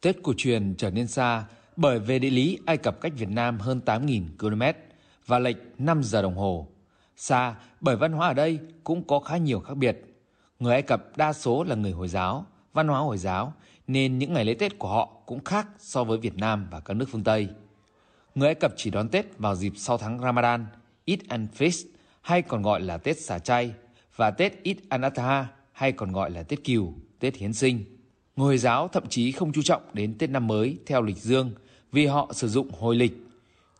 Tết cổ truyền trở nên xa bởi về địa lý Ai Cập cách Việt Nam hơn 8.000 km và lệch 5 giờ đồng hồ. Xa bởi văn hóa ở đây cũng có khá nhiều khác biệt. Người Ai Cập đa số là người Hồi giáo, văn hóa Hồi giáo nên những ngày lễ Tết của họ cũng khác so với Việt Nam và các nước phương Tây. Người Ai Cập chỉ đón Tết vào dịp sau tháng Ramadan, Eid al-Fitr hay còn gọi là Tết xả chay và Tết Eid al-Adha hay còn gọi là Tết kiều, Tết Hiến Sinh. Người Hồi giáo thậm chí không chú trọng đến Tết năm mới theo lịch dương vì họ sử dụng hồi lịch.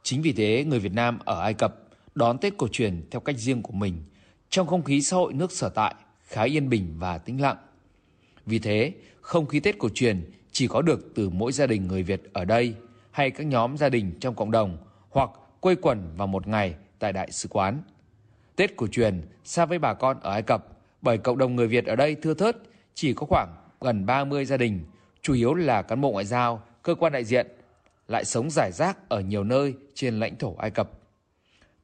Chính vì thế, người Việt Nam ở Ai Cập đón Tết cổ truyền theo cách riêng của mình, trong không khí xã hội nước sở tại khá yên bình và tĩnh lặng. Vì thế, không khí Tết cổ truyền chỉ có được từ mỗi gia đình người Việt ở đây hay các nhóm gia đình trong cộng đồng hoặc quây quần vào một ngày tại đại sứ quán. Tết cổ truyền xa với bà con ở Ai Cập bởi cộng đồng người Việt ở đây thưa thớt chỉ có khoảng gần 30 gia đình, chủ yếu là cán bộ ngoại giao, cơ quan đại diện, lại sống rải rác ở nhiều nơi trên lãnh thổ Ai Cập.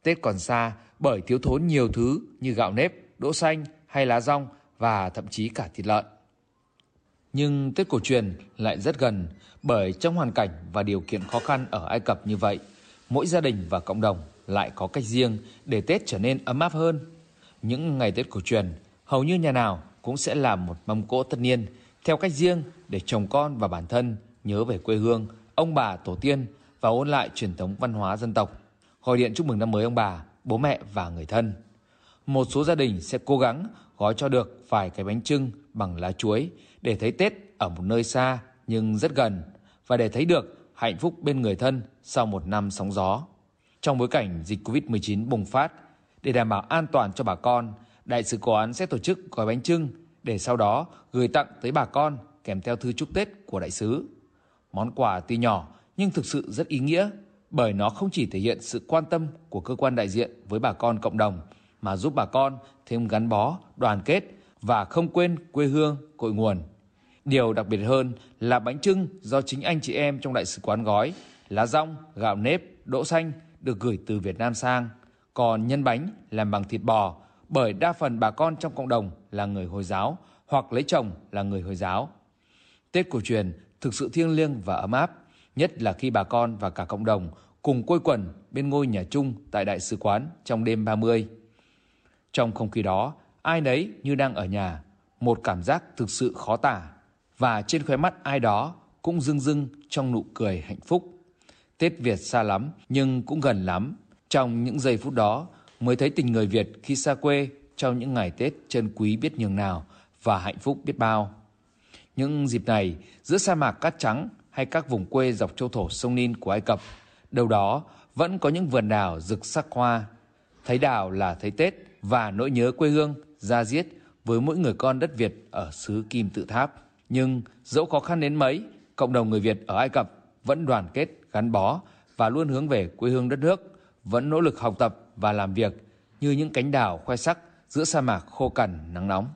Tết còn xa bởi thiếu thốn nhiều thứ như gạo nếp, đỗ xanh hay lá rong và thậm chí cả thịt lợn. Nhưng Tết cổ truyền lại rất gần bởi trong hoàn cảnh và điều kiện khó khăn ở Ai Cập như vậy, mỗi gia đình và cộng đồng lại có cách riêng để Tết trở nên ấm áp hơn. Những ngày Tết cổ truyền, hầu như nhà nào cũng sẽ làm một mâm cỗ tất niên theo cách riêng để chồng con và bản thân nhớ về quê hương, ông bà, tổ tiên và ôn lại truyền thống văn hóa dân tộc. Gọi điện chúc mừng năm mới ông bà, bố mẹ và người thân. Một số gia đình sẽ cố gắng gói cho được vài cái bánh trưng bằng lá chuối để thấy Tết ở một nơi xa nhưng rất gần và để thấy được hạnh phúc bên người thân sau một năm sóng gió. Trong bối cảnh dịch Covid-19 bùng phát, để đảm bảo an toàn cho bà con, Đại sứ quán sẽ tổ chức gói bánh trưng để sau đó gửi tặng tới bà con kèm theo thư chúc Tết của đại sứ. Món quà tuy nhỏ nhưng thực sự rất ý nghĩa bởi nó không chỉ thể hiện sự quan tâm của cơ quan đại diện với bà con cộng đồng mà giúp bà con thêm gắn bó, đoàn kết và không quên quê hương, cội nguồn. Điều đặc biệt hơn là bánh trưng do chính anh chị em trong đại sứ quán gói, lá rong, gạo nếp, đỗ xanh được gửi từ Việt Nam sang. Còn nhân bánh làm bằng thịt bò bởi đa phần bà con trong cộng đồng là người Hồi giáo hoặc lấy chồng là người Hồi giáo. Tết cổ truyền thực sự thiêng liêng và ấm áp, nhất là khi bà con và cả cộng đồng cùng quây quần bên ngôi nhà chung tại đại sứ quán trong đêm 30. Trong không khí đó, ai nấy như đang ở nhà, một cảm giác thực sự khó tả và trên khóe mắt ai đó cũng rưng rưng trong nụ cười hạnh phúc. Tết Việt xa lắm nhưng cũng gần lắm. Trong những giây phút đó mới thấy tình người Việt khi xa quê trong những ngày Tết chân quý biết nhường nào và hạnh phúc biết bao. Những dịp này, giữa sa mạc cát trắng hay các vùng quê dọc châu thổ sông Nin của Ai Cập, đâu đó vẫn có những vườn đào rực sắc hoa. Thấy đào là thấy Tết và nỗi nhớ quê hương, ra diết với mỗi người con đất Việt ở xứ Kim Tự Tháp. Nhưng dẫu khó khăn đến mấy, cộng đồng người Việt ở Ai Cập vẫn đoàn kết, gắn bó và luôn hướng về quê hương đất nước, vẫn nỗ lực học tập và làm việc như những cánh đào khoe sắc giữa sa mạc khô cằn, nắng nóng.